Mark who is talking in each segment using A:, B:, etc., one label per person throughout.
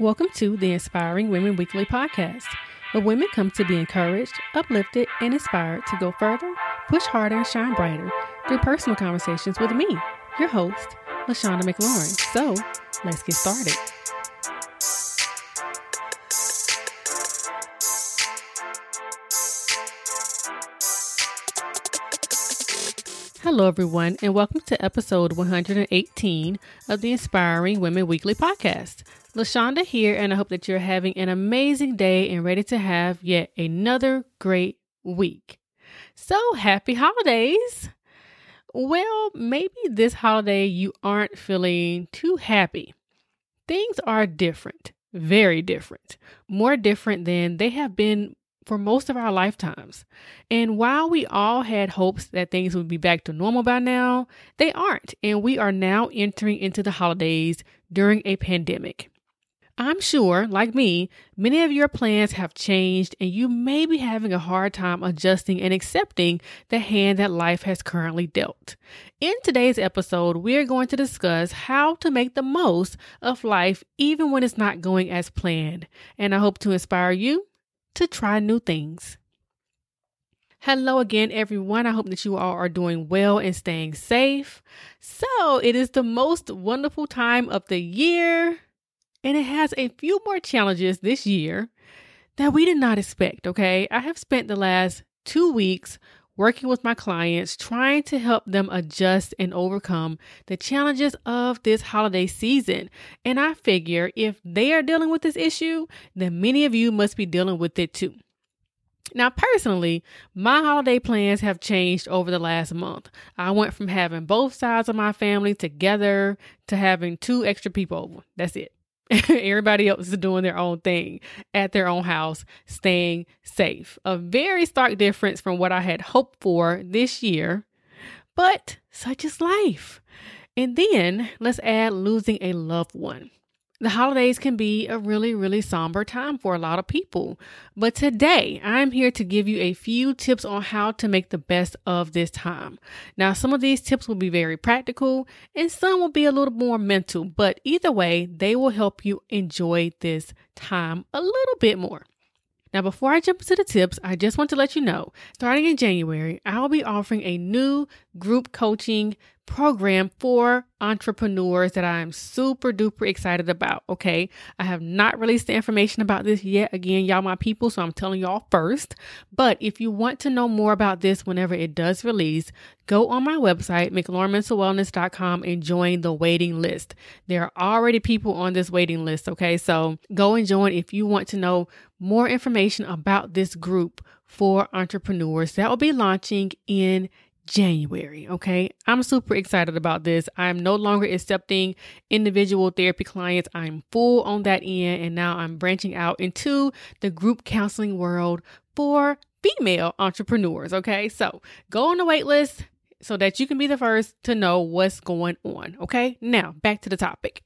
A: Welcome to the Inspiring Women Weekly podcast, where women come to be encouraged, uplifted, and inspired to go further, push harder, and shine brighter through personal conversations with me, your host, LaShonda McLaurin. So, let's get started. Hello, everyone, and welcome to episode 118 of the Inspiring Women Weekly podcast. LaShonda here, and I hope that you're having an amazing day and ready to have yet another great week. So, happy holidays! Well, maybe this holiday you aren't feeling too happy. Things are different, very different, more different than they have been for most of our lifetimes. And while we all had hopes that things would be back to normal by now, they aren't. And we are now entering into the holidays during a pandemic. I'm sure, like me, many of your plans have changed and you may be having a hard time adjusting and accepting the hand that life has currently dealt. In today's episode, we're going to discuss how to make the most of life even when it's not going as planned. And I hope to inspire you to try new things. Hello again, everyone. I hope that you all are doing well and staying safe. So, it is the most wonderful time of the year and it has a few more challenges this year that we did not expect. Okay. I have spent the last two weeks working with my clients, trying to help them adjust and overcome the challenges of this holiday season. And I figure if they are dealing with this issue, then many of you must be dealing with it too. Now, personally, my holiday plans have changed over the last month. I went from having both sides of my family together to having two extra people over. That's it. Everybody else is doing their own thing at their own house, staying safe. A very stark difference from what I had hoped for this year, but such is life. And then let's add losing a loved one. The holidays can be a really, really somber time for a lot of people. But today, I'm here to give you a few tips on how to make the best of this time. Now, some of these tips will be very practical and some will be a little more mental, but either way, they will help you enjoy this time a little bit more. Now, before I jump into the tips, I just want to let you know starting in January, I will be offering a new group coaching program for entrepreneurs that I'm super duper excited about. Okay. I have not released the information about this yet. Again, y'all my people, so I'm telling y'all first. But if you want to know more about this whenever it does release, go on my website, McLaurinMentalWellness.com and join the waiting list. There are already people on this waiting list. Okay. So go and join if you want to know more information about this group for entrepreneurs that will be launching in January. Okay. I'm super excited about this. I'm no longer accepting individual therapy clients. I'm full on that end. And now I'm branching out into the group counseling world for female entrepreneurs. Okay. So go on the wait list so that you can be the first to know what's going on. Okay. Now back to the topic.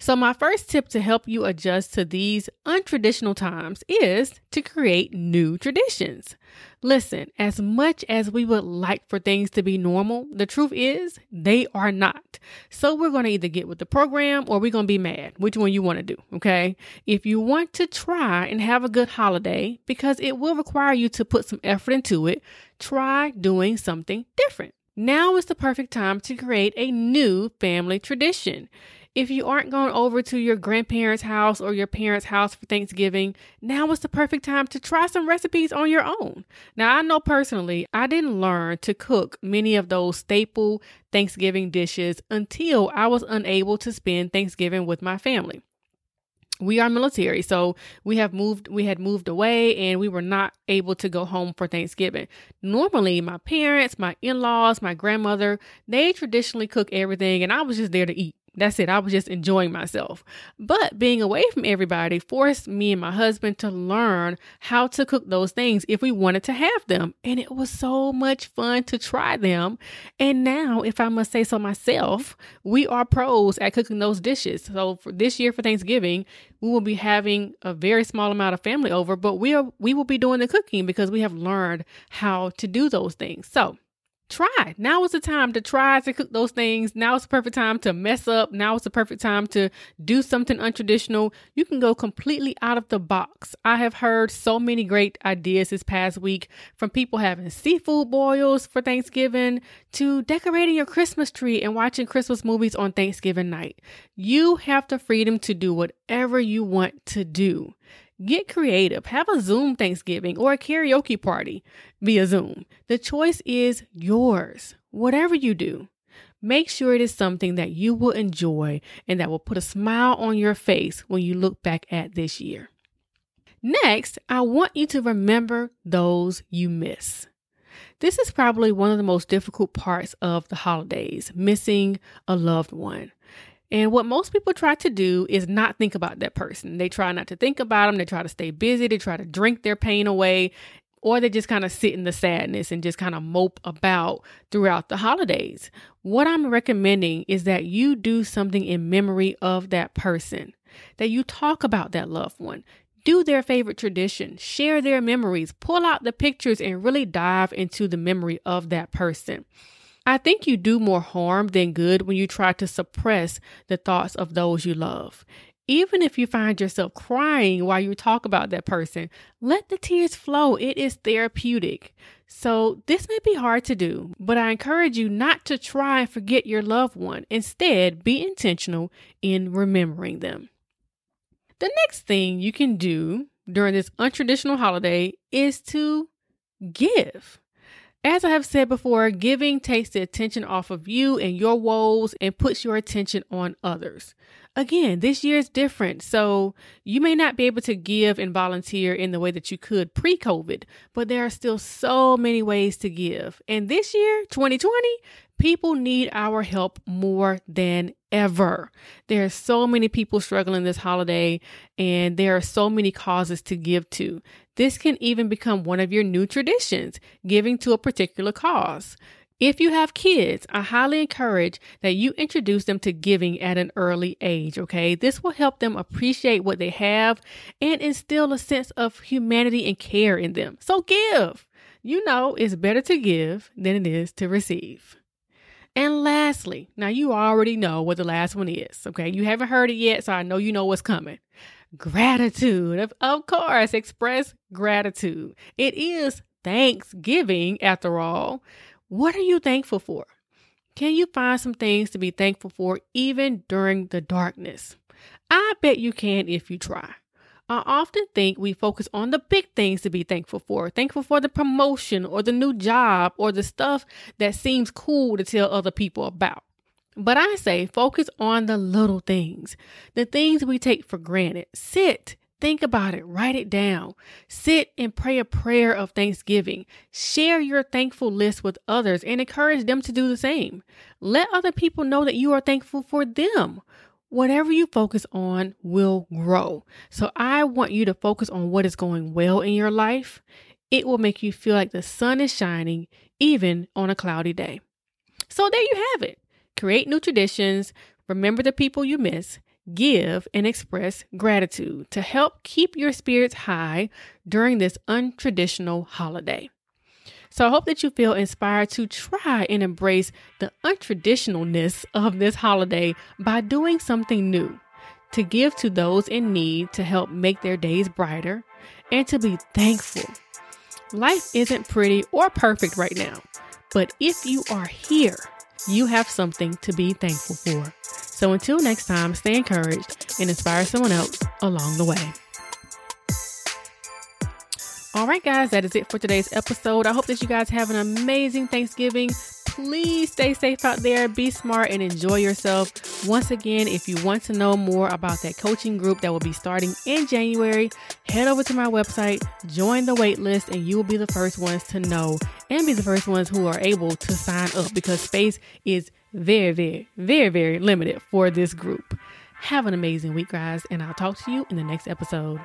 A: So, my first tip to help you adjust to these untraditional times is to create new traditions. Listen, as much as we would like for things to be normal, the truth is they are not. So, we're going to either get with the program or we're going to be mad. Which one you want to do, okay? If you want to try and have a good holiday, because it will require you to put some effort into it, try doing something different. Now is the perfect time to create a new family tradition. If you aren't going over to your grandparents' house or your parents' house for Thanksgiving, now is the perfect time to try some recipes on your own. Now, I know personally, I didn't learn to cook many of those staple Thanksgiving dishes until I was unable to spend Thanksgiving with my family. We are military so we have moved we had moved away and we were not able to go home for thanksgiving. Normally my parents my in-laws my grandmother they traditionally cook everything and i was just there to eat that's it. I was just enjoying myself. But being away from everybody forced me and my husband to learn how to cook those things if we wanted to have them. And it was so much fun to try them. And now, if I must say so myself, we are pros at cooking those dishes. So for this year for Thanksgiving, we will be having a very small amount of family over, but we are we will be doing the cooking because we have learned how to do those things. So try. Now is the time to try to cook those things. Now is the perfect time to mess up. Now is the perfect time to do something untraditional. You can go completely out of the box. I have heard so many great ideas this past week from people having seafood boils for Thanksgiving to decorating your Christmas tree and watching Christmas movies on Thanksgiving night. You have the freedom to do whatever you want to do. Get creative. Have a Zoom Thanksgiving or a karaoke party via Zoom. The choice is yours. Whatever you do, make sure it is something that you will enjoy and that will put a smile on your face when you look back at this year. Next, I want you to remember those you miss. This is probably one of the most difficult parts of the holidays, missing a loved one. And what most people try to do is not think about that person. They try not to think about them. They try to stay busy. They try to drink their pain away, or they just kind of sit in the sadness and just kind of mope about throughout the holidays. What I'm recommending is that you do something in memory of that person, that you talk about that loved one. Do their favorite tradition, share their memories, pull out the pictures, and really dive into the memory of that person. I think you do more harm than good when you try to suppress the thoughts of those you love. Even if you find yourself crying while you talk about that person, let the tears flow. It is therapeutic. So, this may be hard to do, but I encourage you not to try and forget your loved one. Instead, be intentional in remembering them. The next thing you can do during this untraditional holiday is to give. As I have said before, giving takes the attention off of you and your woes and puts your attention on others. Again, this year is different, so you may not be able to give and volunteer in the way that you could pre COVID, but there are still so many ways to give. And this year, 2020, people need our help more than ever. There are so many people struggling this holiday, and there are so many causes to give to. This can even become one of your new traditions, giving to a particular cause. If you have kids, I highly encourage that you introduce them to giving at an early age, okay? This will help them appreciate what they have and instill a sense of humanity and care in them. So give. You know, it's better to give than it is to receive. And lastly, now you already know what the last one is, okay? You haven't heard it yet, so I know you know what's coming. Gratitude. Of, of course, express gratitude. It is Thanksgiving, after all. What are you thankful for? Can you find some things to be thankful for even during the darkness? I bet you can if you try. I often think we focus on the big things to be thankful for. Thankful for the promotion or the new job or the stuff that seems cool to tell other people about. But I say focus on the little things, the things we take for granted. Sit, think about it, write it down. Sit and pray a prayer of thanksgiving. Share your thankful list with others and encourage them to do the same. Let other people know that you are thankful for them whatever you focus on will grow. So I want you to focus on what is going well in your life. It will make you feel like the sun is shining even on a cloudy day. So there you have it. Create new traditions, remember the people you miss, give and express gratitude to help keep your spirits high during this untraditional holiday. So I hope that you feel inspired to try and embrace the untraditionalness of this holiday by doing something new, to give to those in need to help make their days brighter, and to be thankful. Life isn't pretty or perfect right now, but if you are here, you have something to be thankful for. So until next time, stay encouraged and inspire someone else along the way. All right, guys, that is it for today's episode. I hope that you guys have an amazing Thanksgiving. Please stay safe out there, be smart, and enjoy yourself. Once again, if you want to know more about that coaching group that will be starting in January, head over to my website, join the waitlist, and you will be the first ones to know and be the first ones who are able to sign up because space is very, very, very, very limited for this group. Have an amazing week, guys, and I'll talk to you in the next episode.